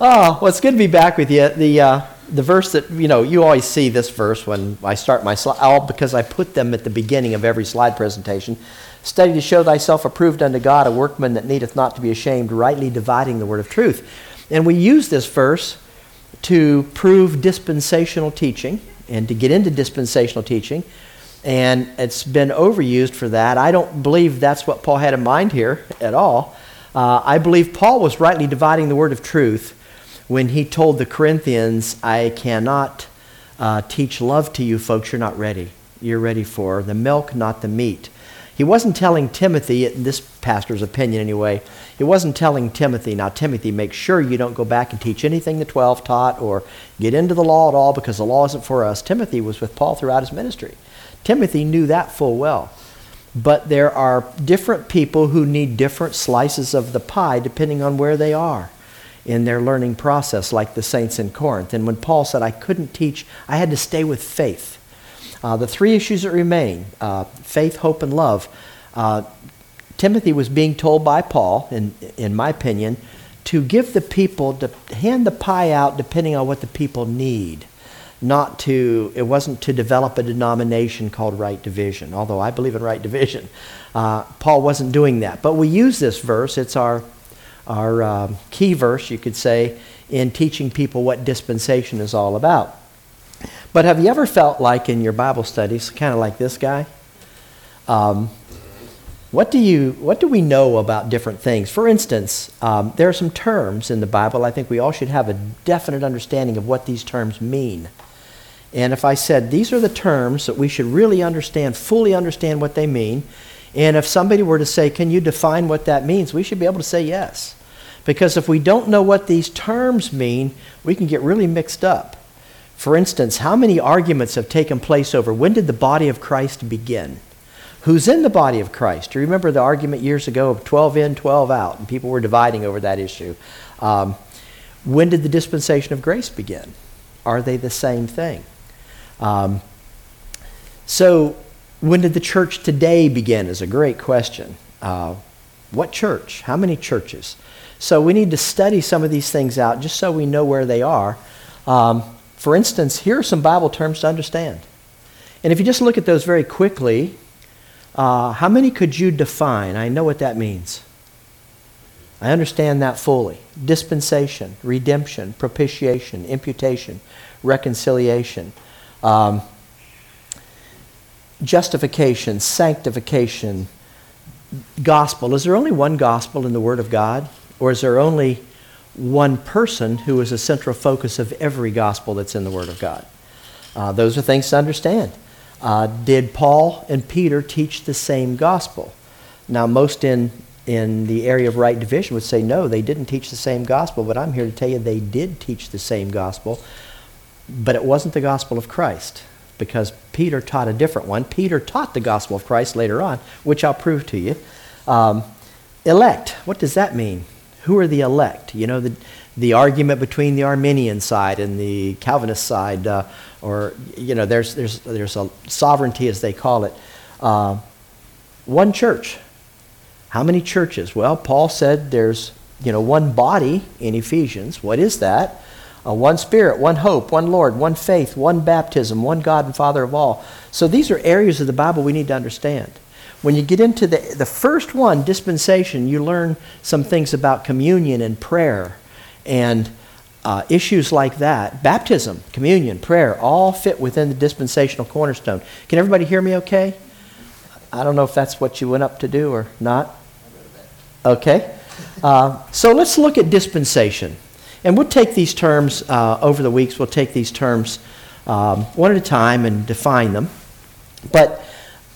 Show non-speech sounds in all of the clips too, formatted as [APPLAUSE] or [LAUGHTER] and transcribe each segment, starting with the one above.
Oh, well, it's good to be back with you. The, uh, the verse that, you know, you always see this verse when I start my slide, all because I put them at the beginning of every slide presentation. Study to show thyself approved unto God, a workman that needeth not to be ashamed, rightly dividing the word of truth. And we use this verse to prove dispensational teaching and to get into dispensational teaching. And it's been overused for that. I don't believe that's what Paul had in mind here at all. Uh, I believe Paul was rightly dividing the word of truth when he told the Corinthians, I cannot uh, teach love to you folks you're not ready. You're ready for the milk, not the meat. He wasn't telling Timothy, in this pastor's opinion anyway, he wasn't telling Timothy, now, Timothy, make sure you don't go back and teach anything the 12 taught or get into the law at all because the law isn't for us. Timothy was with Paul throughout his ministry. Timothy knew that full well. But there are different people who need different slices of the pie depending on where they are in their learning process, like the saints in Corinth. And when Paul said, I couldn't teach, I had to stay with faith. Uh, the three issues that remain uh, faith, hope, and love. Uh, Timothy was being told by Paul, in, in my opinion, to give the people, to hand the pie out depending on what the people need. Not to, it wasn't to develop a denomination called right division, although I believe in right division. Uh, Paul wasn't doing that. But we use this verse, it's our our um, key verse, you could say, in teaching people what dispensation is all about. But have you ever felt like in your Bible studies, kind of like this guy? Um, what do you what do we know about different things? For instance, um, there are some terms in the Bible. I think we all should have a definite understanding of what these terms mean. And if I said these are the terms that we should really understand, fully understand what they mean, and if somebody were to say, Can you define what that means? we should be able to say yes. Because if we don't know what these terms mean, we can get really mixed up. For instance, how many arguments have taken place over when did the body of Christ begin? Who's in the body of Christ? You remember the argument years ago of 12 in, 12 out? And people were dividing over that issue. Um, when did the dispensation of grace begin? Are they the same thing? Um, so when did the church today begin? Is a great question. Uh, what church? How many churches? So we need to study some of these things out just so we know where they are. Um, for instance, here are some Bible terms to understand. And if you just look at those very quickly, uh, how many could you define? I know what that means. I understand that fully. Dispensation, redemption, propitiation, imputation, reconciliation. Um, justification, sanctification, gospel. Is there only one gospel in the Word of God? Or is there only one person who is a central focus of every gospel that's in the Word of God? Uh, those are things to understand. Uh, did Paul and Peter teach the same gospel? Now, most in, in the area of right division would say no, they didn't teach the same gospel, but I'm here to tell you they did teach the same gospel, but it wasn't the gospel of Christ because Peter taught a different one. Peter taught the gospel of Christ later on, which I'll prove to you. Um, elect, what does that mean? Who are the elect? You know, the, the argument between the Arminian side and the Calvinist side, uh, or, you know, there's, there's, there's a sovereignty, as they call it. Uh, one church. How many churches? Well, Paul said there's, you know, one body in Ephesians. What is that? Uh, one Spirit, one hope, one Lord, one faith, one baptism, one God and Father of all. So these are areas of the Bible we need to understand. When you get into the, the first one, dispensation, you learn some things about communion and prayer and uh, issues like that. Baptism, communion, prayer, all fit within the dispensational cornerstone. Can everybody hear me okay? I don't know if that's what you went up to do or not. Okay. Uh, so let's look at dispensation. And we'll take these terms uh, over the weeks, we'll take these terms um, one at a time and define them. But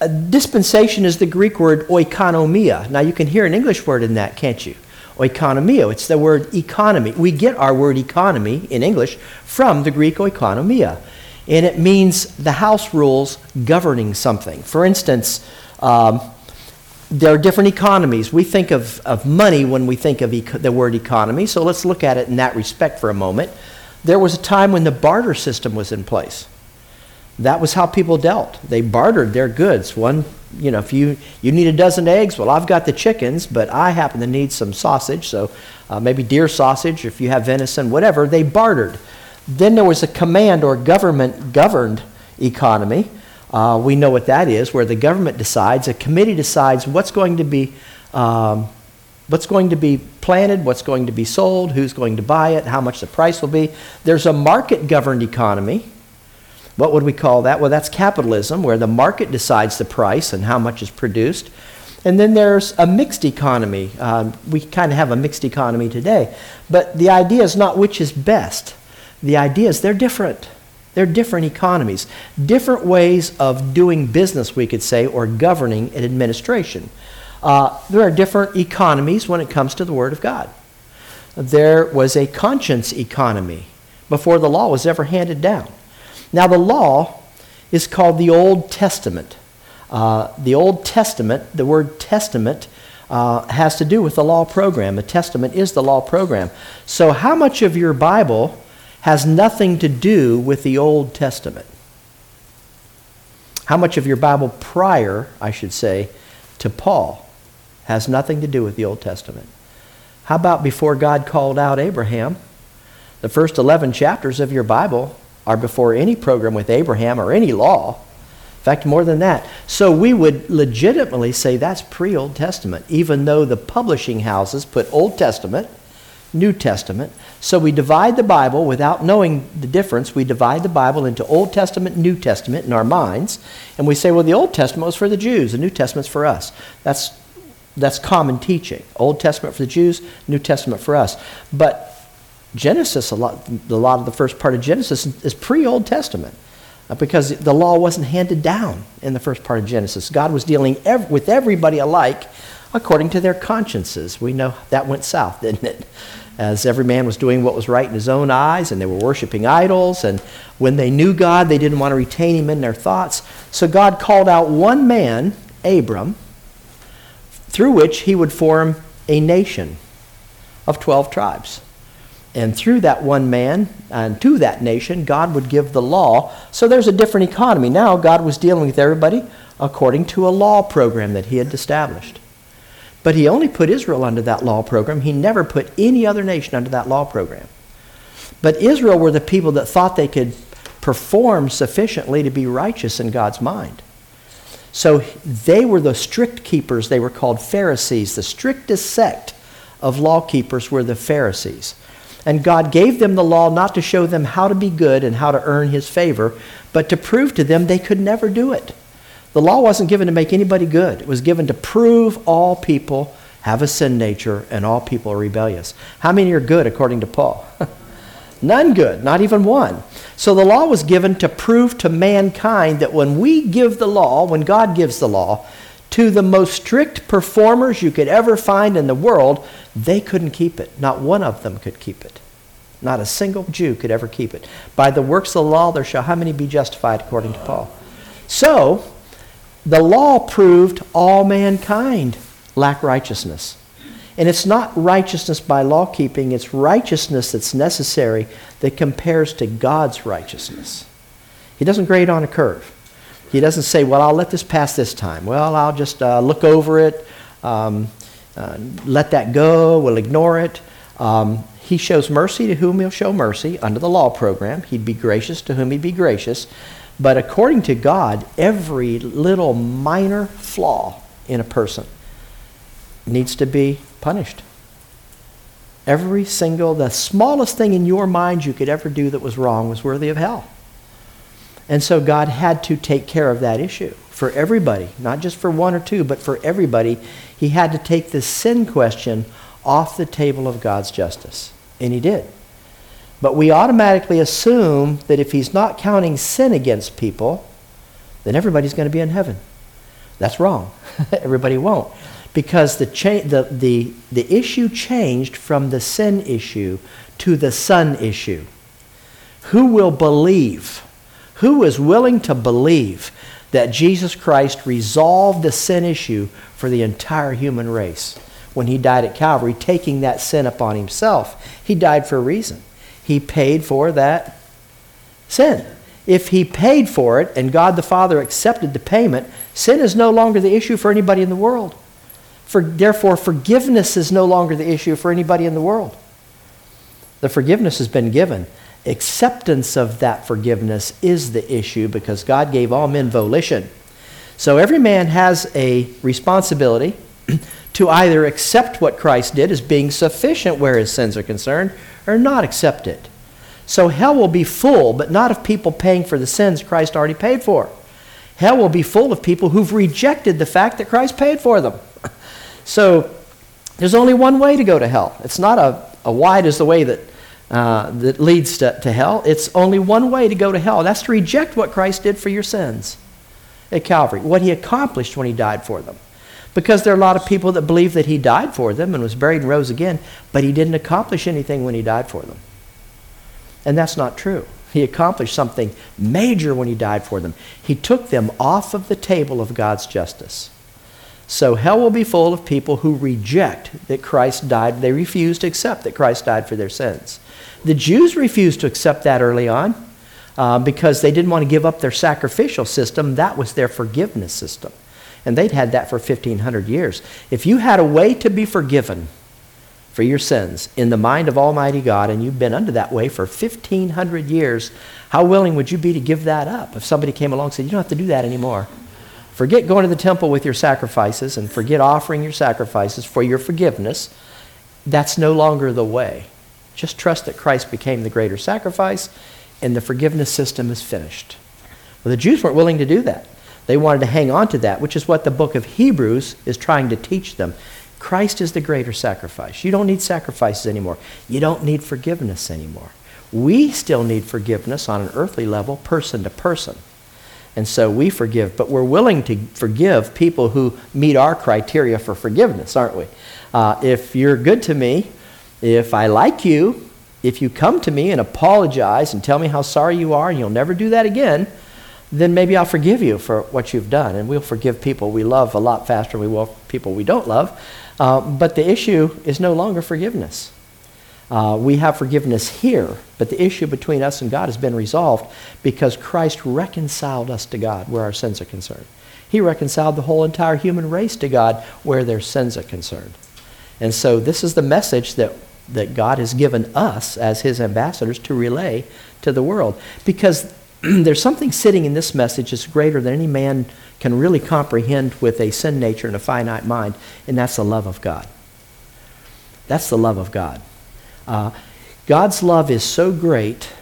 uh, dispensation is the Greek word oikonomia. Now, you can hear an English word in that, can't you? Oikonomia. It's the word economy. We get our word economy in English from the Greek oikonomia. And it means the house rules governing something. For instance, um, there are different economies. We think of, of money when we think of eco- the word economy, so let's look at it in that respect for a moment. There was a time when the barter system was in place. That was how people dealt. They bartered their goods. One you know, if you, you need a dozen eggs, well, I've got the chickens, but I happen to need some sausage, so uh, maybe deer sausage, if you have venison, whatever. They bartered. Then there was a command or government governed economy. Uh, we know what that is, where the government decides, a committee decides what's going to be, um, what's going to be planted, what's going to be sold, who's going to buy it, how much the price will be. There's a market governed economy. What would we call that? Well, that's capitalism, where the market decides the price and how much is produced. And then there's a mixed economy. Um, we kind of have a mixed economy today. But the idea is not which is best. The idea is they're different. They're different economies, different ways of doing business, we could say, or governing and administration. Uh, there are different economies when it comes to the Word of God. There was a conscience economy before the law was ever handed down. Now, the law is called the Old Testament. Uh, the Old Testament, the word testament, uh, has to do with the law program. A testament is the law program. So, how much of your Bible has nothing to do with the Old Testament? How much of your Bible prior, I should say, to Paul has nothing to do with the Old Testament? How about before God called out Abraham? The first 11 chapters of your Bible are before any program with Abraham or any law. In fact, more than that. So we would legitimately say that's pre Old Testament, even though the publishing houses put Old Testament, New Testament. So we divide the Bible without knowing the difference. We divide the Bible into Old Testament, New Testament in our minds. And we say, well, the Old Testament was for the Jews, the New Testament's for us. That's, that's common teaching. Old Testament for the Jews, New Testament for us. But Genesis, a lot, a lot of the first part of Genesis is pre Old Testament uh, because the law wasn't handed down in the first part of Genesis. God was dealing ev- with everybody alike according to their consciences. We know that went south, [LAUGHS] didn't it? As every man was doing what was right in his own eyes, and they were worshiping idols, and when they knew God, they didn't want to retain him in their thoughts. So God called out one man, Abram, through which he would form a nation of 12 tribes. And through that one man and to that nation, God would give the law. So there's a different economy. Now, God was dealing with everybody according to a law program that He had established. But He only put Israel under that law program. He never put any other nation under that law program. But Israel were the people that thought they could perform sufficiently to be righteous in God's mind. So they were the strict keepers. They were called Pharisees. The strictest sect of law keepers were the Pharisees. And God gave them the law not to show them how to be good and how to earn his favor, but to prove to them they could never do it. The law wasn't given to make anybody good, it was given to prove all people have a sin nature and all people are rebellious. How many are good according to Paul? [LAUGHS] None good, not even one. So the law was given to prove to mankind that when we give the law, when God gives the law, to the most strict performers you could ever find in the world, they couldn't keep it. Not one of them could keep it. Not a single Jew could ever keep it. By the works of the law, there shall how many be justified, according to Paul? So, the law proved all mankind lack righteousness. And it's not righteousness by law keeping, it's righteousness that's necessary that compares to God's righteousness. He doesn't grade on a curve. He doesn't say, well, I'll let this pass this time. Well, I'll just uh, look over it, um, uh, let that go, we'll ignore it. Um, he shows mercy to whom he'll show mercy under the law program. He'd be gracious to whom he'd be gracious. But according to God, every little minor flaw in a person needs to be punished. Every single, the smallest thing in your mind you could ever do that was wrong was worthy of hell. And so God had to take care of that issue for everybody, not just for one or two, but for everybody. He had to take the sin question off the table of God's justice. And he did. But we automatically assume that if he's not counting sin against people, then everybody's going to be in heaven. That's wrong. [LAUGHS] Everybody won't. Because the, cha- the, the, the issue changed from the sin issue to the son issue. Who will believe? Who is willing to believe that Jesus Christ resolved the sin issue for the entire human race when he died at Calvary, taking that sin upon himself? He died for a reason. He paid for that sin. If he paid for it and God the Father accepted the payment, sin is no longer the issue for anybody in the world. For, therefore, forgiveness is no longer the issue for anybody in the world. The forgiveness has been given. Acceptance of that forgiveness is the issue because God gave all men volition. So every man has a responsibility [CLEARS THROAT] to either accept what Christ did as being sufficient where his sins are concerned or not accept it. So hell will be full, but not of people paying for the sins Christ already paid for. Hell will be full of people who've rejected the fact that Christ paid for them. [LAUGHS] So there's only one way to go to hell. It's not a, a wide as the way that, uh, that leads to, to hell. It's only one way to go to hell. That's to reject what Christ did for your sins at Calvary, what he accomplished when he died for them. Because there are a lot of people that believe that he died for them and was buried and rose again, but he didn't accomplish anything when he died for them. And that's not true. He accomplished something major when he died for them. He took them off of the table of God's justice. So hell will be full of people who reject that Christ died. They refuse to accept that Christ died for their sins. The Jews refused to accept that early on uh, because they didn't want to give up their sacrificial system. That was their forgiveness system. And they'd had that for 1,500 years. If you had a way to be forgiven for your sins in the mind of Almighty God, and you've been under that way for 1,500 years, how willing would you be to give that up if somebody came along and said, You don't have to do that anymore? Forget going to the temple with your sacrifices and forget offering your sacrifices for your forgiveness. That's no longer the way. Just trust that Christ became the greater sacrifice and the forgiveness system is finished. Well, the Jews weren't willing to do that. They wanted to hang on to that, which is what the book of Hebrews is trying to teach them. Christ is the greater sacrifice. You don't need sacrifices anymore. You don't need forgiveness anymore. We still need forgiveness on an earthly level, person to person. And so we forgive, but we're willing to forgive people who meet our criteria for forgiveness, aren't we? Uh, if you're good to me, if I like you, if you come to me and apologize and tell me how sorry you are and you'll never do that again, then maybe I'll forgive you for what you've done. And we'll forgive people we love a lot faster than we will people we don't love. Uh, but the issue is no longer forgiveness. Uh, we have forgiveness here, but the issue between us and God has been resolved because Christ reconciled us to God where our sins are concerned. He reconciled the whole entire human race to God where their sins are concerned. And so this is the message that, that God has given us as his ambassadors to relay to the world. Because [CLEARS THROAT] there's something sitting in this message that's greater than any man can really comprehend with a sin nature and a finite mind, and that's the love of God. That's the love of God. Uh, God's love is so great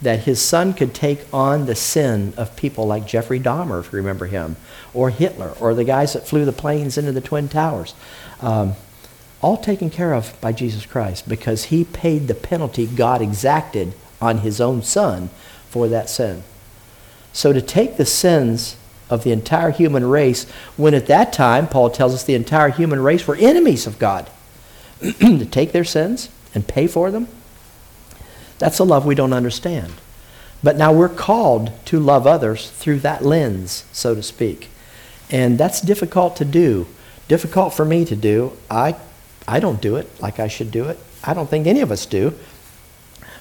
that his son could take on the sin of people like Jeffrey Dahmer, if you remember him, or Hitler, or the guys that flew the planes into the Twin Towers. Um, all taken care of by Jesus Christ because he paid the penalty God exacted on his own son for that sin. So to take the sins of the entire human race, when at that time, Paul tells us the entire human race were enemies of God, [CLEARS THROAT] to take their sins and pay for them, that's a love we don't understand. But now we're called to love others through that lens, so to speak. And that's difficult to do. Difficult for me to do. I, I don't do it like I should do it. I don't think any of us do.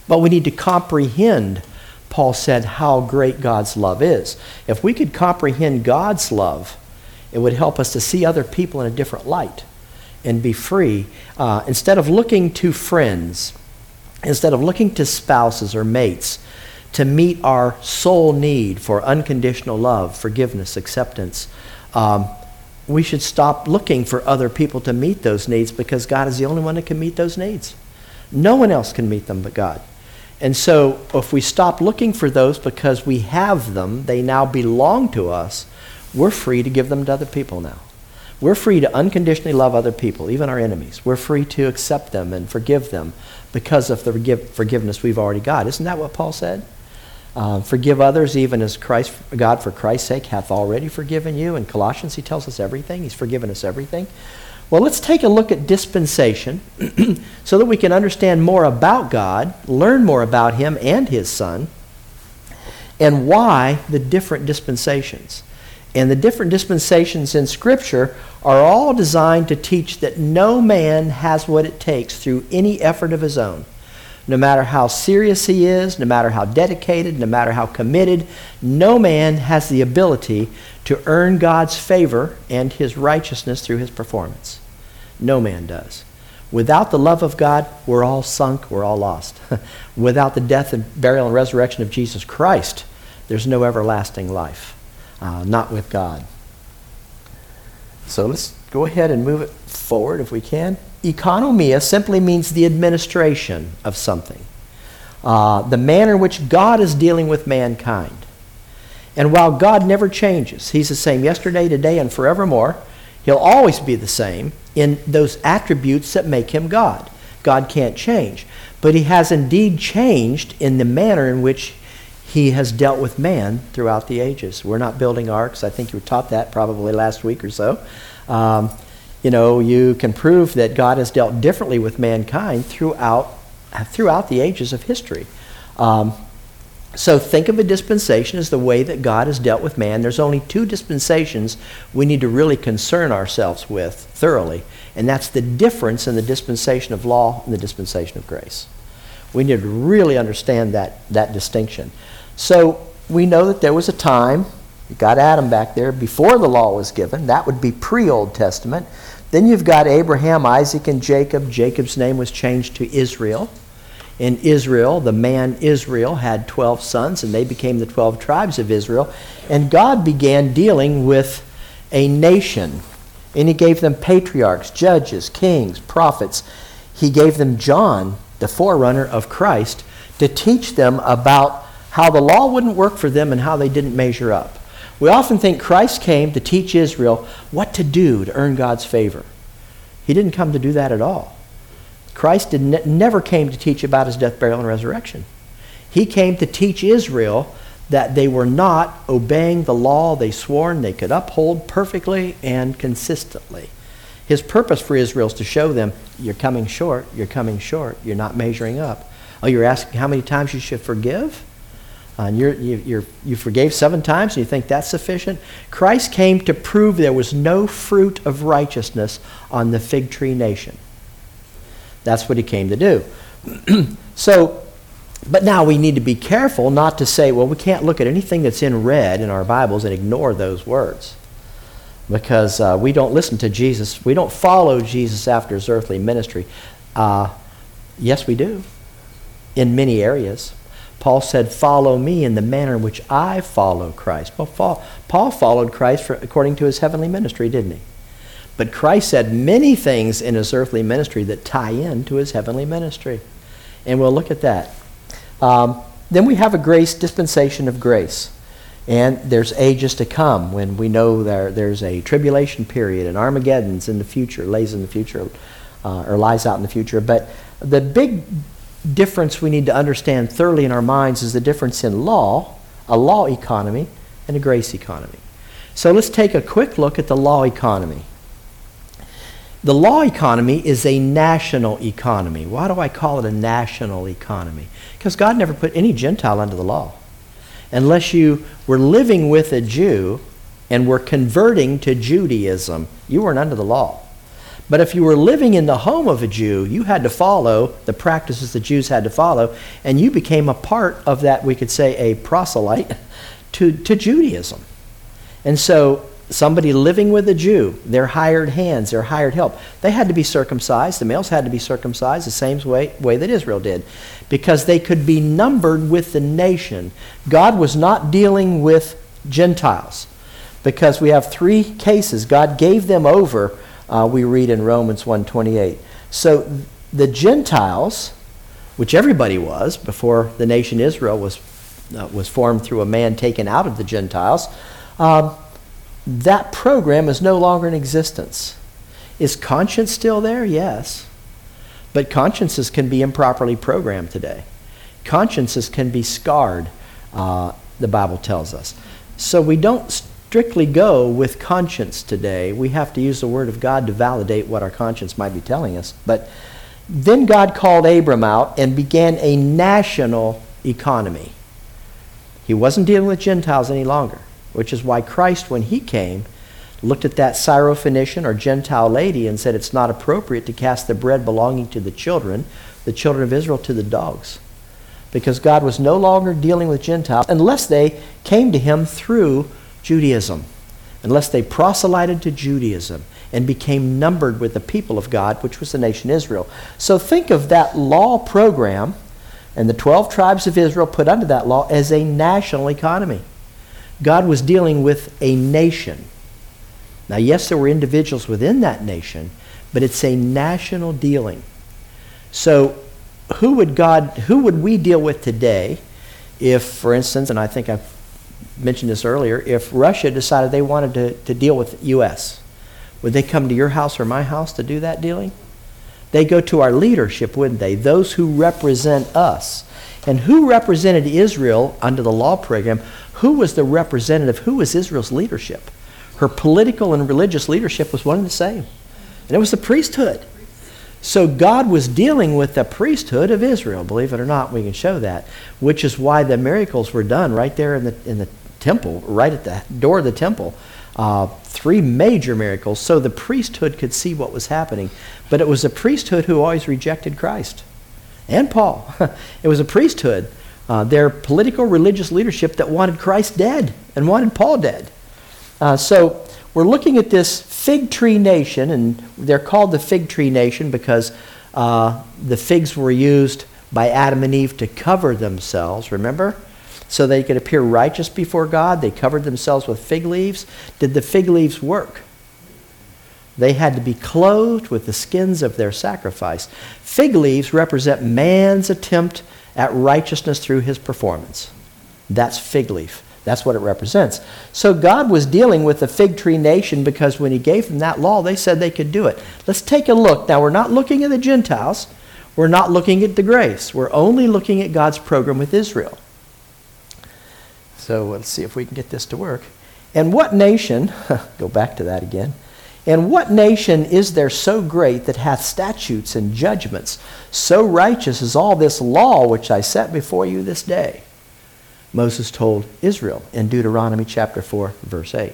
But we need to comprehend, Paul said, how great God's love is. If we could comprehend God's love, it would help us to see other people in a different light and be free. Uh, instead of looking to friends, instead of looking to spouses or mates to meet our soul need for unconditional love, forgiveness, acceptance, um, we should stop looking for other people to meet those needs because God is the only one that can meet those needs. No one else can meet them but God. And so, if we stop looking for those because we have them, they now belong to us, we're free to give them to other people now. We're free to unconditionally love other people, even our enemies. We're free to accept them and forgive them because of the forgiveness we've already got. Isn't that what Paul said? Uh, forgive others even as Christ, God for Christ's sake hath already forgiven you. In Colossians, he tells us everything. He's forgiven us everything. Well, let's take a look at dispensation [CLEARS THROAT] so that we can understand more about God, learn more about him and his son, and why the different dispensations. And the different dispensations in Scripture are all designed to teach that no man has what it takes through any effort of his own no matter how serious he is, no matter how dedicated, no matter how committed, no man has the ability to earn God's favor and his righteousness through his performance. No man does. Without the love of God, we're all sunk, we're all lost. [LAUGHS] Without the death and burial and resurrection of Jesus Christ, there's no everlasting life, uh, not with God. So let's go ahead and move it forward if we can. Economia simply means the administration of something, uh, the manner in which God is dealing with mankind. And while God never changes, He's the same yesterday, today, and forevermore, He'll always be the same in those attributes that make Him God. God can't change. But He has indeed changed in the manner in which He has dealt with man throughout the ages. We're not building arks. I think you were taught that probably last week or so. Um, you know, you can prove that God has dealt differently with mankind throughout, throughout the ages of history. Um, so think of a dispensation as the way that God has dealt with man. There's only two dispensations we need to really concern ourselves with thoroughly, and that's the difference in the dispensation of law and the dispensation of grace. We need to really understand that, that distinction. So we know that there was a time, you got Adam back there, before the law was given. That would be pre Old Testament. Then you've got Abraham, Isaac, and Jacob. Jacob's name was changed to Israel in Israel, the man Israel had 12 sons, and they became the 12 tribes of Israel. And God began dealing with a nation. And He gave them patriarchs, judges, kings, prophets. He gave them John, the forerunner of Christ, to teach them about how the law wouldn't work for them and how they didn't measure up. We often think Christ came to teach Israel what to do to earn God's favor. He didn't come to do that at all. Christ did ne- never came to teach about his death, burial, and resurrection. He came to teach Israel that they were not obeying the law they sworn they could uphold perfectly and consistently. His purpose for Israel is to show them, you're coming short, you're coming short, you're not measuring up. Oh, you're asking how many times you should forgive? Uh, and you're, you, you're, you forgave seven times and you think that's sufficient? Christ came to prove there was no fruit of righteousness on the fig tree nation. That's what he came to do. [CLEARS THROAT] so, but now we need to be careful not to say, well, we can't look at anything that's in red in our Bibles and ignore those words. Because uh, we don't listen to Jesus. We don't follow Jesus after his earthly ministry. Uh, yes, we do, in many areas. Paul said, Follow me in the manner in which I follow Christ. Well, Paul followed Christ for, according to his heavenly ministry, didn't he? But Christ said many things in his earthly ministry that tie in to his heavenly ministry. And we'll look at that. Um, then we have a grace dispensation of grace. And there's ages to come when we know there, there's a tribulation period and Armageddon's in the future, lays in the future, uh, or lies out in the future. But the big difference we need to understand thoroughly in our minds is the difference in law, a law economy, and a grace economy. So let's take a quick look at the law economy. The law economy is a national economy. Why do I call it a national economy? Because God never put any Gentile under the law. Unless you were living with a Jew and were converting to Judaism, you weren't under the law. But if you were living in the home of a Jew, you had to follow the practices the Jews had to follow, and you became a part of that, we could say, a proselyte [LAUGHS] to, to Judaism. And so somebody living with a Jew, their hired hands, their hired help, they had to be circumcised. The males had to be circumcised the same way, way that Israel did because they could be numbered with the nation. God was not dealing with Gentiles because we have three cases. God gave them over, uh, we read in Romans 1.28. So the Gentiles, which everybody was before the nation Israel was, uh, was formed through a man taken out of the Gentiles, um, that program is no longer in existence. Is conscience still there? Yes. But consciences can be improperly programmed today. Consciences can be scarred, uh, the Bible tells us. So we don't strictly go with conscience today. We have to use the Word of God to validate what our conscience might be telling us. But then God called Abram out and began a national economy. He wasn't dealing with Gentiles any longer which is why Christ, when he came, looked at that Syrophoenician or Gentile lady and said, It's not appropriate to cast the bread belonging to the children the children of Israel to the dogs because God was no longer dealing with Gentiles unless they came to him through Judaism, unless they proselyted to Judaism and became numbered with the people of God, which was the nation Israel. So think of that law program and the 12 tribes of Israel put under that law as a national economy. God was dealing with a nation. Now, yes, there were individuals within that nation, but it's a national dealing. So who would God, who would we deal with today if, for instance, and I think I mentioned this earlier, if Russia decided they wanted to, to deal with U.S., would they come to your house or my house to do that dealing? They go to our leadership, wouldn't they? Those who represent us. And who represented Israel under the law program? Who was the representative? Who was Israel's leadership? Her political and religious leadership was one and the same. And it was the priesthood. So God was dealing with the priesthood of Israel, believe it or not, we can show that, which is why the miracles were done right there in the, in the temple, right at the door of the temple. Uh, three major miracles, so the priesthood could see what was happening. But it was a priesthood who always rejected Christ and Paul. [LAUGHS] it was a priesthood, uh, their political religious leadership that wanted Christ dead and wanted Paul dead. Uh, so we're looking at this fig tree nation, and they're called the fig tree nation because uh, the figs were used by Adam and Eve to cover themselves, remember? So they could appear righteous before God. They covered themselves with fig leaves. Did the fig leaves work? They had to be clothed with the skins of their sacrifice. Fig leaves represent man's attempt at righteousness through his performance. That's fig leaf. That's what it represents. So God was dealing with the fig tree nation because when He gave them that law, they said they could do it. Let's take a look. Now, we're not looking at the Gentiles, we're not looking at the grace. We're only looking at God's program with Israel. So let's see if we can get this to work. And what nation, [LAUGHS] go back to that again, and what nation is there so great that hath statutes and judgments so righteous as all this law which I set before you this day? Moses told Israel in Deuteronomy chapter 4, verse 8.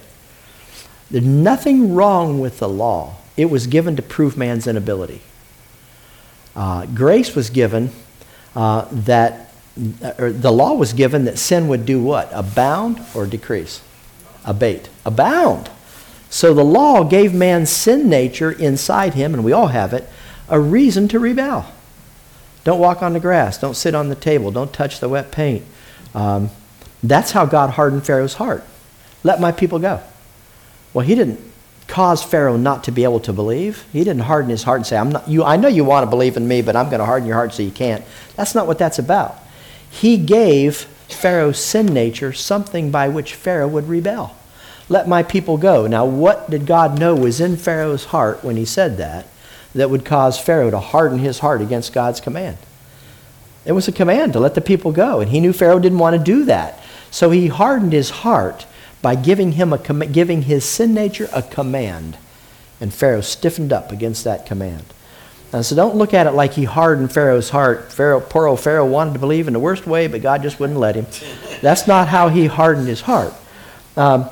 There's nothing wrong with the law. It was given to prove man's inability. Uh, grace was given uh, that, or the law was given that sin would do what? Abound or decrease? Abate. Abound. So the law gave man's sin nature inside him, and we all have it, a reason to rebel. Don't walk on the grass. Don't sit on the table. Don't touch the wet paint. Um, that's how God hardened Pharaoh's heart. Let my people go. Well, he didn't cause Pharaoh not to be able to believe. He didn't harden his heart and say, I'm not, you, I know you want to believe in me, but I'm going to harden your heart so you can't. That's not what that's about. He gave Pharaoh's sin nature something by which Pharaoh would rebel. Let my people go. Now, what did God know was in Pharaoh's heart when he said that, that would cause Pharaoh to harden his heart against God's command? It was a command to let the people go, and he knew Pharaoh didn't want to do that. So he hardened his heart by giving him a giving his sin nature a command, and Pharaoh stiffened up against that command. Now, so don't look at it like he hardened Pharaoh's heart. Pharaoh, poor old Pharaoh wanted to believe in the worst way, but God just wouldn't let him. [LAUGHS] That's not how he hardened his heart. Um,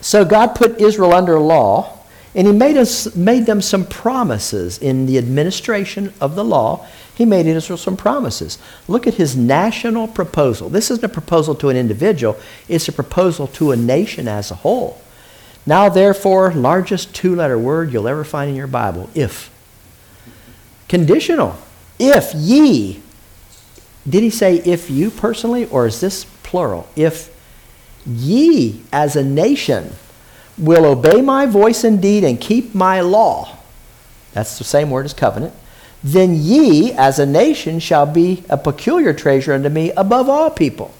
so God put Israel under law, and he made, us, made them some promises in the administration of the law. He made Israel some promises. Look at his national proposal. This isn't a proposal to an individual, it's a proposal to a nation as a whole. Now, therefore, largest two letter word you'll ever find in your Bible if. Conditional. If ye. Did he say if you personally, or is this plural? If ye as a nation will obey my voice indeed and keep my law. That's the same word as covenant then ye as a nation shall be a peculiar treasure unto me above all people.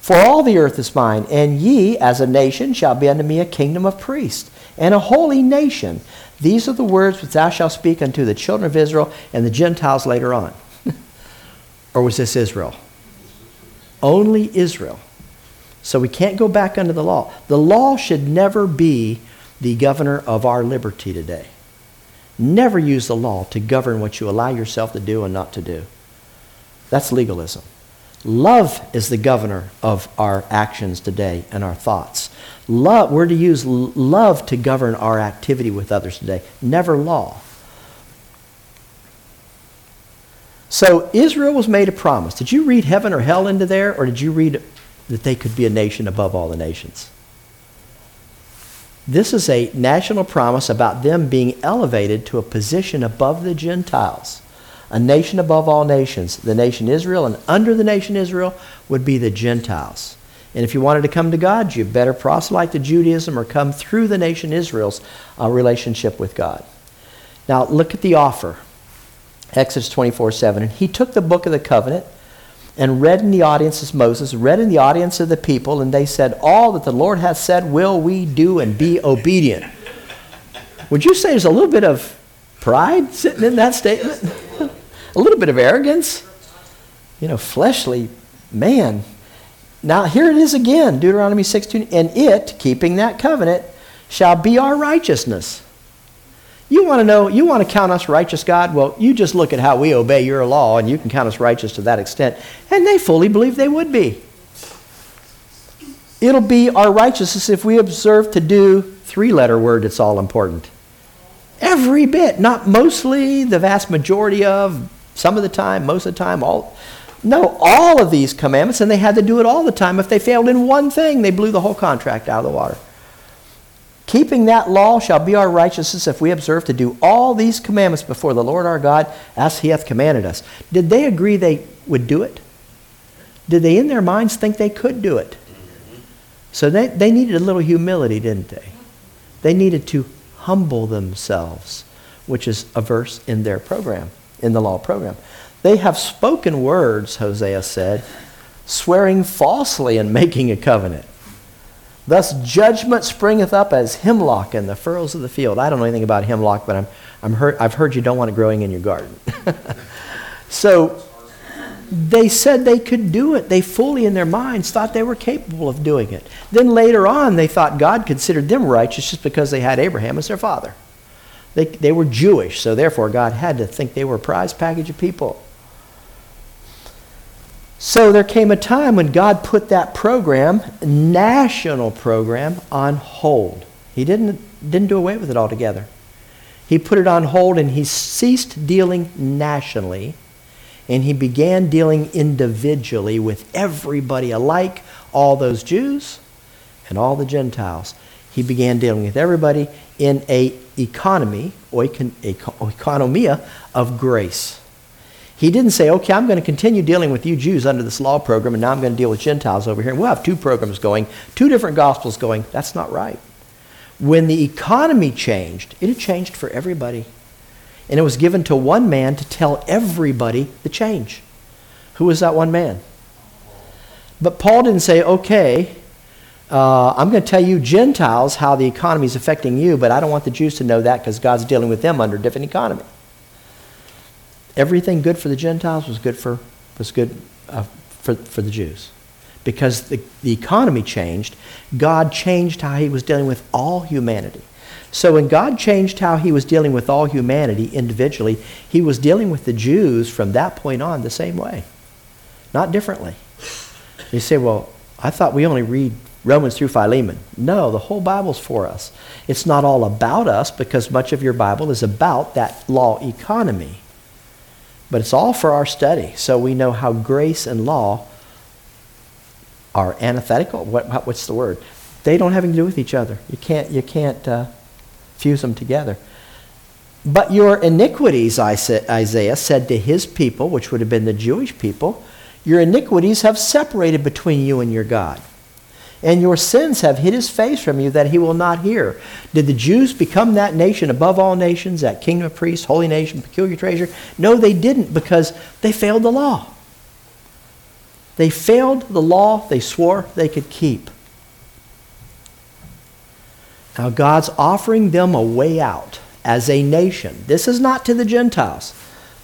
For all the earth is mine, and ye as a nation shall be unto me a kingdom of priests and a holy nation. These are the words which thou shalt speak unto the children of Israel and the Gentiles later on. [LAUGHS] or was this Israel? Only Israel. So we can't go back under the law. The law should never be the governor of our liberty today. Never use the law to govern what you allow yourself to do and not to do. That's legalism. Love is the governor of our actions today and our thoughts. Love, we're to use love to govern our activity with others today, never law. So Israel was made a promise. Did you read heaven or hell into there, or did you read that they could be a nation above all the nations? This is a national promise about them being elevated to a position above the Gentiles, a nation above all nations, the nation Israel, and under the nation Israel would be the Gentiles. And if you wanted to come to God, you better proselyte to Judaism or come through the nation Israel's uh, relationship with God. Now, look at the offer. Exodus 24 7. And he took the book of the covenant and read in the audience as Moses, read in the audience of the people, and they said, All that the Lord hath said will we do and be obedient. Would you say there's a little bit of pride sitting in that statement? A little bit of arrogance? You know, fleshly man. Now, here it is again Deuteronomy 16. And it, keeping that covenant, shall be our righteousness. You want to know, you want to count us righteous, God? Well, you just look at how we obey your law, and you can count us righteous to that extent. And they fully believe they would be. It'll be our righteousness if we observe to do three letter word, it's all important. Every bit, not mostly, the vast majority of, some of the time, most of the time, all. No, all of these commandments, and they had to do it all the time. If they failed in one thing, they blew the whole contract out of the water. Keeping that law shall be our righteousness if we observe to do all these commandments before the Lord our God as he hath commanded us. Did they agree they would do it? Did they in their minds think they could do it? So they, they needed a little humility, didn't they? They needed to humble themselves, which is a verse in their program, in the law program. They have spoken words, Hosea said, swearing falsely and making a covenant. Thus judgment springeth up as hemlock in the furrows of the field. I don't know anything about hemlock, but I'm, I'm heard, I've heard you don't want it growing in your garden. [LAUGHS] so they said they could do it. They fully, in their minds, thought they were capable of doing it. Then later on, they thought God considered them righteous just because they had Abraham as their father. They, they were Jewish, so therefore God had to think they were a prize package of people. So there came a time when God put that program, national program, on hold. He didn't, didn't do away with it altogether. He put it on hold and he ceased dealing nationally and he began dealing individually with everybody alike, all those Jews and all the Gentiles. He began dealing with everybody in a economy, oikonomia of grace. He didn't say, okay, I'm going to continue dealing with you Jews under this law program, and now I'm going to deal with Gentiles over here. And we'll have two programs going, two different gospels going. That's not right. When the economy changed, it had changed for everybody. And it was given to one man to tell everybody the change. Who was that one man? But Paul didn't say, okay, uh, I'm going to tell you Gentiles how the economy is affecting you, but I don't want the Jews to know that because God's dealing with them under a different economy everything good for the Gentiles was good for, was good, uh, for, for the Jews. Because the, the economy changed, God changed how he was dealing with all humanity. So when God changed how he was dealing with all humanity individually, he was dealing with the Jews from that point on the same way, not differently. You say, well, I thought we only read Romans through Philemon. No, the whole Bible's for us. It's not all about us because much of your Bible is about that law economy. But it's all for our study, so we know how grace and law are antithetical. What, what's the word? They don't have anything to do with each other. You can't, you can't uh, fuse them together. But your iniquities, Isaiah said to his people, which would have been the Jewish people, your iniquities have separated between you and your God and your sins have hid his face from you that he will not hear. Did the Jews become that nation above all nations, that kingdom of priests, holy nation, peculiar treasure? No, they didn't because they failed the law. They failed the law they swore they could keep. Now, God's offering them a way out as a nation. This is not to the Gentiles.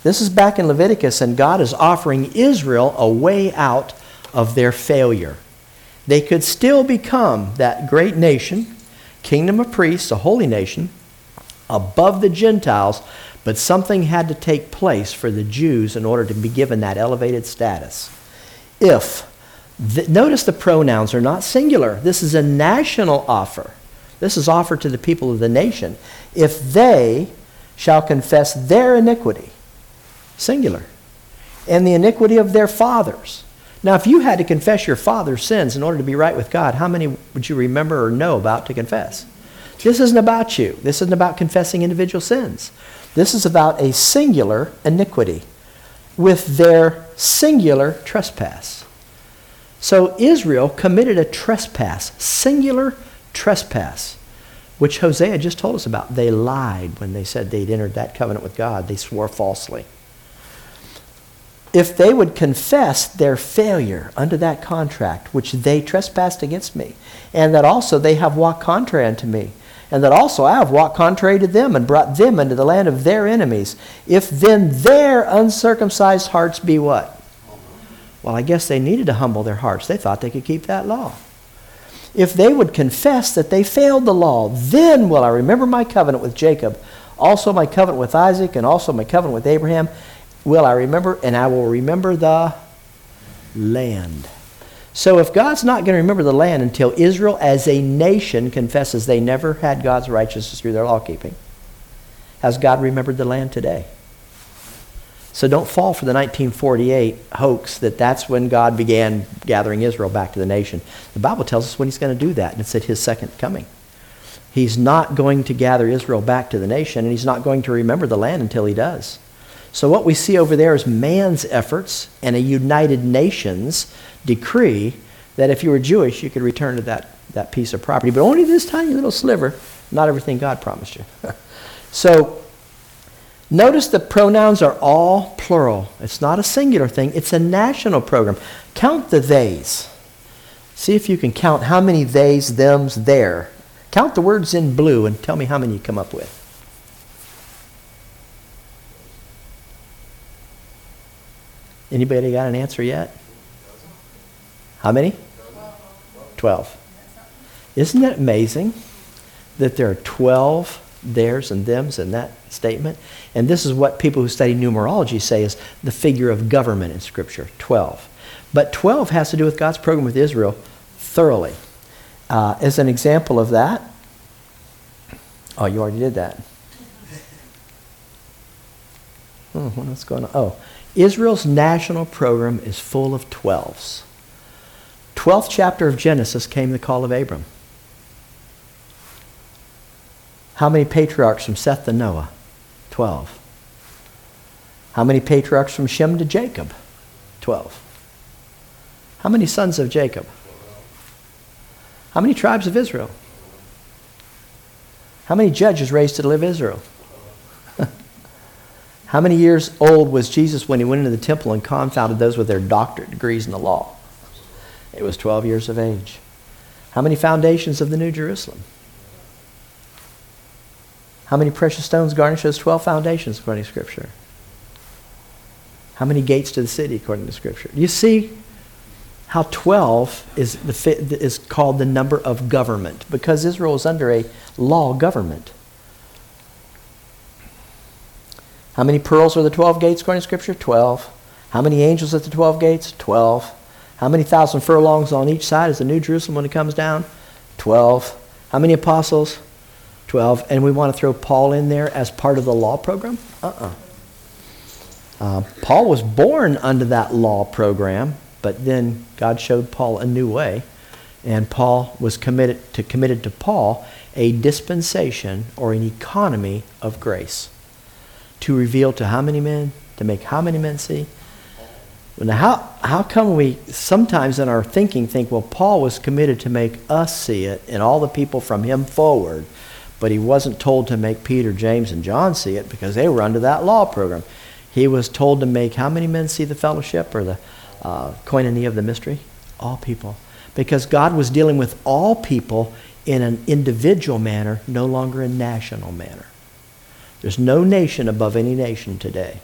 This is back in Leviticus, and God is offering Israel a way out of their failure they could still become that great nation, kingdom of priests, a holy nation, above the Gentiles, but something had to take place for the Jews in order to be given that elevated status. If, notice the pronouns are not singular, this is a national offer. This is offered to the people of the nation. If they shall confess their iniquity, singular, and the iniquity of their fathers. Now, if you had to confess your father's sins in order to be right with God, how many would you remember or know about to confess? This isn't about you. This isn't about confessing individual sins. This is about a singular iniquity with their singular trespass. So Israel committed a trespass, singular trespass, which Hosea just told us about. They lied when they said they'd entered that covenant with God, they swore falsely. If they would confess their failure under that contract, which they trespassed against me, and that also they have walked contrary unto me, and that also I have walked contrary to them and brought them into the land of their enemies. If then their uncircumcised hearts be what? Well, I guess they needed to humble their hearts. They thought they could keep that law. If they would confess that they failed the law, then will I remember my covenant with Jacob, also my covenant with Isaac, and also my covenant with Abraham. Will I remember, and I will remember the land. So if God's not going to remember the land until Israel as a nation confesses they never had God's righteousness through their law keeping, has God remembered the land today? So don't fall for the 1948 hoax that that's when God began gathering Israel back to the nation. The Bible tells us when he's going to do that, and it's at his second coming. He's not going to gather Israel back to the nation, and he's not going to remember the land until he does. So what we see over there is man's efforts and a United Nations decree that if you were Jewish, you could return to that, that piece of property, but only this tiny little sliver, not everything God promised you. [LAUGHS] so notice the pronouns are all plural. It's not a singular thing, it's a national program. Count the theys. See if you can count how many theys, thems, there. Count the words in blue and tell me how many you come up with. Anybody got an answer yet? How many? 12. Isn't that amazing that there are 12 theirs and thems in that statement? And this is what people who study numerology say is the figure of government in Scripture 12. But 12 has to do with God's program with Israel thoroughly. Uh, as an example of that, oh, you already did that. Oh, what's going on? Oh, Israel's national program is full of 12s. 12th chapter of Genesis came the call of Abram. How many patriarchs from Seth to Noah? 12. How many patriarchs from Shem to Jacob? 12. How many sons of Jacob? How many tribes of Israel? How many judges raised to deliver Israel? How many years old was Jesus when he went into the temple and confounded those with their doctorate degrees in the law? It was 12 years of age. How many foundations of the New Jerusalem? How many precious stones garnish those 12 foundations according to Scripture? How many gates to the city according to Scripture? Do You see how 12 is, the, is called the number of government because Israel is under a law government. How many pearls are the 12 gates according to Scripture? 12. How many angels at the 12 gates? 12. How many thousand furlongs on each side is the New Jerusalem when it comes down? Twelve. How many apostles? Twelve. And we want to throw Paul in there as part of the law program? Uh-uh. Uh, Paul was born under that law program, but then God showed Paul a new way, and Paul was committed to committed to Paul a dispensation or an economy of grace to reveal to how many men, to make how many men see, now, how, how come we sometimes in our thinking think, well, Paul was committed to make us see it and all the people from him forward, but he wasn't told to make Peter, James, and John see it because they were under that law program. He was told to make how many men see the fellowship or the uh, koinonia of the mystery? All people. Because God was dealing with all people in an individual manner, no longer a national manner. There's no nation above any nation today.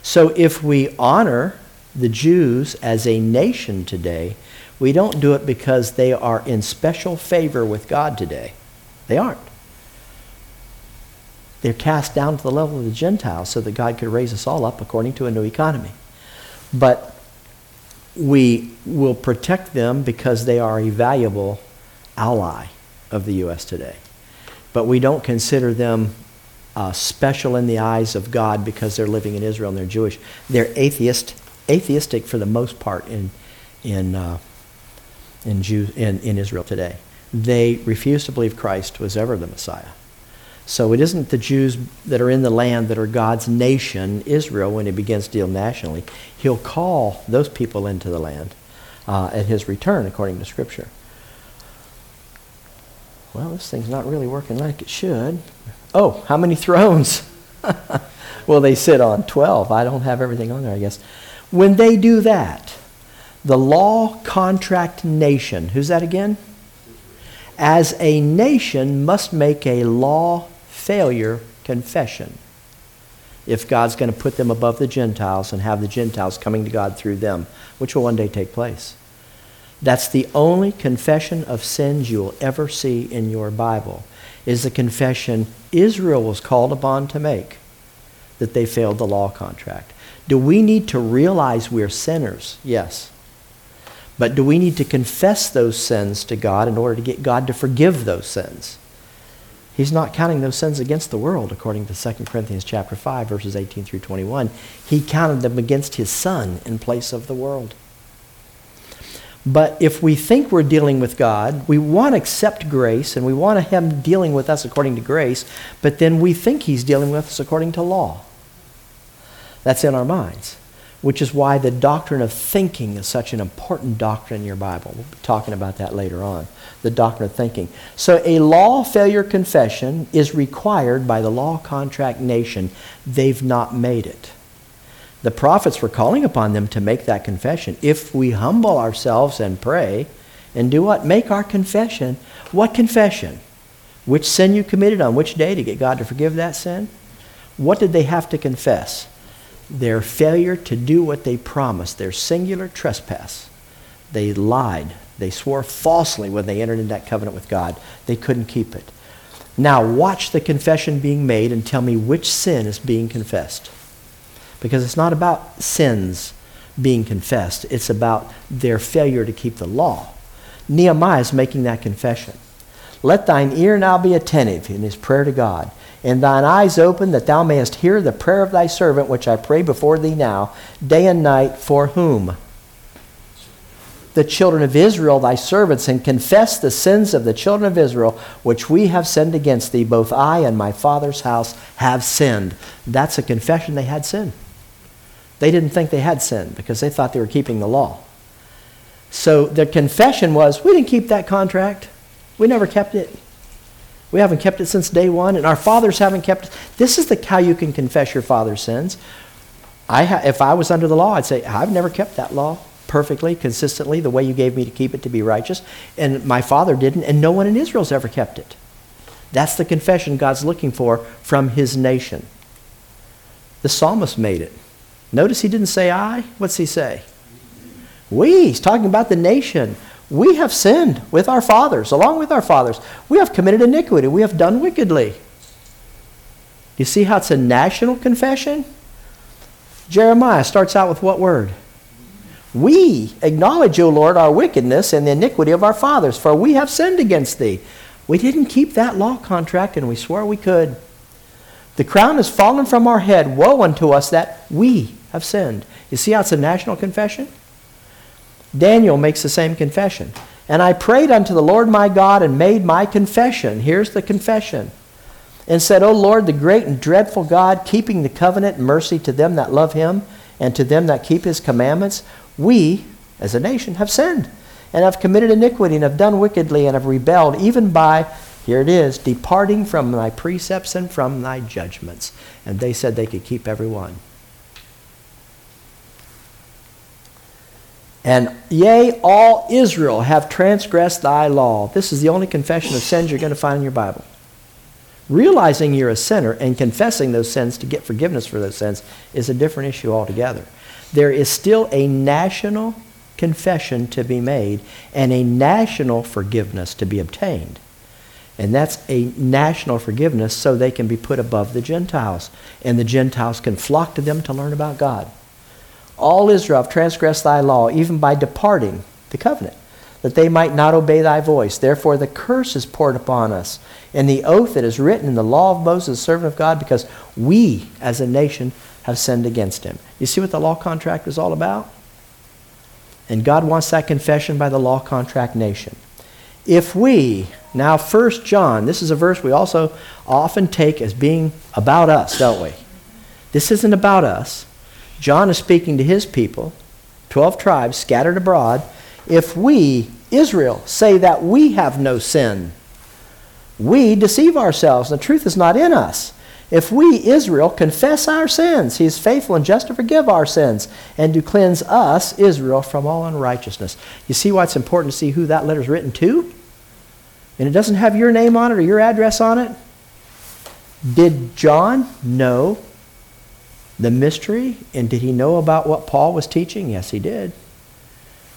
So if we honor the Jews as a nation today, we don't do it because they are in special favor with God today. They aren't. They're cast down to the level of the Gentiles so that God could raise us all up according to a new economy. But we will protect them because they are a valuable ally of the U.S. today. But we don't consider them uh, special in the eyes of God because they're living in Israel and they're Jewish. They're atheist atheistic for the most part in, in, uh, in, Jew, in, in Israel today. They refuse to believe Christ was ever the Messiah. So it isn't the Jews that are in the land that are God's nation, Israel, when he begins to deal nationally. He'll call those people into the land uh, at his return, according to Scripture. Well, this thing's not really working like it should. Oh, how many thrones? [LAUGHS] well, they sit on 12. I don't have everything on there, I guess. When they do that, the law contract nation, who's that again? As a nation must make a law failure confession if God's going to put them above the Gentiles and have the Gentiles coming to God through them, which will one day take place. That's the only confession of sins you'll ever see in your Bible, is the confession Israel was called upon to make that they failed the law contract. Do we need to realize we're sinners? Yes. But do we need to confess those sins to God in order to get God to forgive those sins? He's not counting those sins against the world, according to 2 Corinthians chapter 5, verses 18 through 21. He counted them against his son in place of the world. But if we think we're dealing with God, we want to accept grace and we want Him dealing with us according to grace, but then we think He's dealing with us according to law. That's in our minds, which is why the doctrine of thinking is such an important doctrine in your Bible. We'll be talking about that later on. The doctrine of thinking. So, a law failure confession is required by the law contract nation. They've not made it. The prophets were calling upon them to make that confession. If we humble ourselves and pray and do what? Make our confession. What confession? Which sin you committed on which day to get God to forgive that sin? What did they have to confess? Their failure to do what they promised, their singular trespass. They lied. They swore falsely when they entered into that covenant with God. They couldn't keep it. Now, watch the confession being made and tell me which sin is being confessed because it's not about sins being confessed, it's about their failure to keep the law. Nehemiah is making that confession. Let thine ear now be attentive in his prayer to God, and thine eyes open that thou mayest hear the prayer of thy servant, which I pray before thee now, day and night, for whom? The children of Israel, thy servants, and confess the sins of the children of Israel, which we have sinned against thee. Both I and my father's house have sinned. That's a confession they had sinned. They didn't think they had sinned because they thought they were keeping the law. So their confession was, we didn't keep that contract. We never kept it. We haven't kept it since day one, and our fathers haven't kept it. This is the how you can confess your father's sins. I ha- if I was under the law, I'd say, I've never kept that law perfectly, consistently, the way you gave me to keep it to be righteous. And my father didn't, and no one in Israel's ever kept it. That's the confession God's looking for from his nation. The psalmist made it. Notice he didn't say I. What's he say? We. He's talking about the nation. We have sinned with our fathers, along with our fathers. We have committed iniquity. We have done wickedly. You see how it's a national confession? Jeremiah starts out with what word? We acknowledge, O Lord, our wickedness and the iniquity of our fathers, for we have sinned against thee. We didn't keep that law contract, and we swore we could. The crown has fallen from our head. Woe unto us that we have sinned. You see how it's a national confession? Daniel makes the same confession. And I prayed unto the Lord my God and made my confession. Here's the confession. And said, O Lord, the great and dreadful God, keeping the covenant and mercy to them that love him and to them that keep his commandments, we, as a nation, have sinned and have committed iniquity and have done wickedly and have rebelled, even by, here it is, departing from thy precepts and from thy judgments. And they said they could keep every one. And yea, all Israel have transgressed thy law. This is the only confession of sins you're going to find in your Bible. Realizing you're a sinner and confessing those sins to get forgiveness for those sins is a different issue altogether. There is still a national confession to be made and a national forgiveness to be obtained. And that's a national forgiveness so they can be put above the Gentiles. And the Gentiles can flock to them to learn about God. All Israel have transgressed thy law, even by departing the covenant, that they might not obey thy voice. Therefore, the curse is poured upon us, and the oath that is written in the law of Moses, the servant of God, because we, as a nation, have sinned against him. You see what the law contract is all about? And God wants that confession by the law contract nation. If we, now First John, this is a verse we also often take as being about us, don't we? This isn't about us. John is speaking to his people, 12 tribes scattered abroad. If we, Israel, say that we have no sin, we deceive ourselves, and the truth is not in us. If we, Israel, confess our sins, he is faithful and just to forgive our sins and to cleanse us, Israel, from all unrighteousness. You see why it's important to see who that letter is written to? And it doesn't have your name on it or your address on it. Did John know the mystery? And did he know about what Paul was teaching? Yes, he did.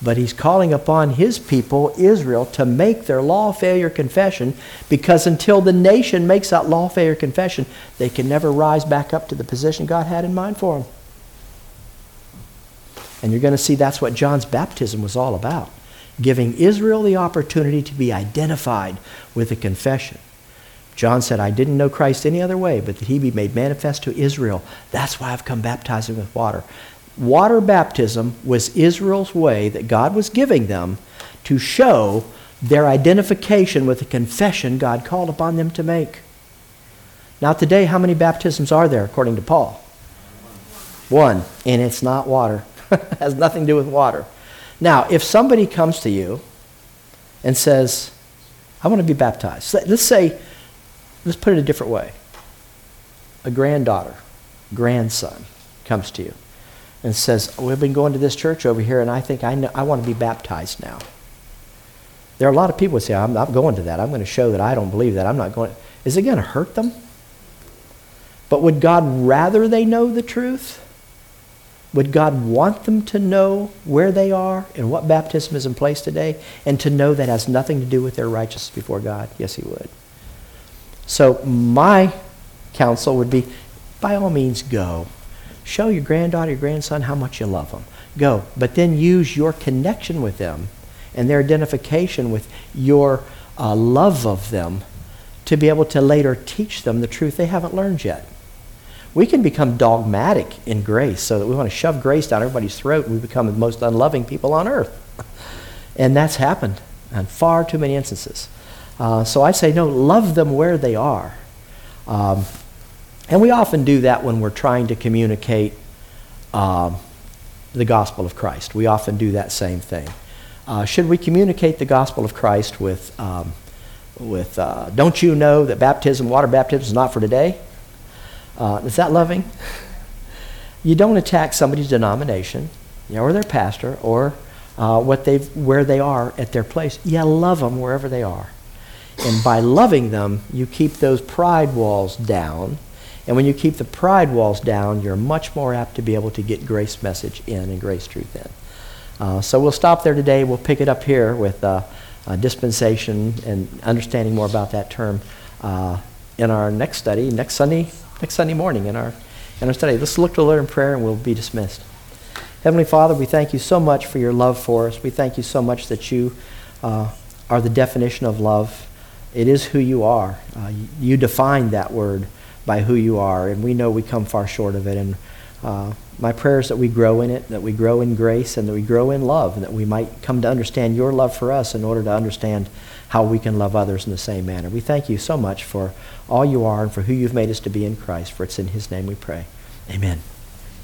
But he's calling upon his people, Israel, to make their law failure confession because until the nation makes that law failure confession, they can never rise back up to the position God had in mind for them. And you're going to see that's what John's baptism was all about giving Israel the opportunity to be identified with a confession. John said, I didn't know Christ any other way, but that he be made manifest to Israel. That's why I've come baptizing with water. Water baptism was Israel's way that God was giving them to show their identification with the confession God called upon them to make. Now, today, how many baptisms are there, according to Paul? One, and it's not water. it [LAUGHS] has nothing to do with water. Now, if somebody comes to you and says, I want to be baptized, let's say, let's put it a different way. A granddaughter, grandson comes to you and says, We've been going to this church over here, and I think I, know, I want to be baptized now. There are a lot of people who say, I'm not going to that. I'm going to show that I don't believe that. I'm not going. Is it going to hurt them? But would God rather they know the truth? Would God want them to know where they are and what baptism is in place today and to know that has nothing to do with their righteousness before God? Yes, He would. So, my counsel would be by all means, go. Show your granddaughter, your grandson how much you love them. Go. But then use your connection with them and their identification with your uh, love of them to be able to later teach them the truth they haven't learned yet. We can become dogmatic in grace so that we want to shove grace down everybody's throat and we become the most unloving people on earth. And that's happened in far too many instances. Uh, so I say, no, love them where they are. Um, and we often do that when we're trying to communicate um, the gospel of Christ. We often do that same thing. Uh, should we communicate the gospel of Christ with, um, with uh, don't you know that baptism, water baptism, is not for today? Uh, is that loving? [LAUGHS] You don't attack somebody's denomination you know, or their pastor or uh, what they've, where they are at their place. You love them wherever they are. And by loving them, you keep those pride walls down and when you keep the pride walls down, you're much more apt to be able to get grace message in and grace truth in. Uh, so we'll stop there today. We'll pick it up here with uh, uh, dispensation and understanding more about that term uh, in our next study, next Sunday, next Sunday morning in our, in our study. Let's look to the Lord in prayer and we'll be dismissed. Heavenly Father, we thank you so much for your love for us. We thank you so much that you uh, are the definition of love. It is who you are. Uh, you define that word by who you are, and we know we come far short of it. And uh, my prayer is that we grow in it, that we grow in grace, and that we grow in love, and that we might come to understand your love for us in order to understand how we can love others in the same manner. We thank you so much for all you are and for who you've made us to be in Christ, for it's in his name we pray. Amen.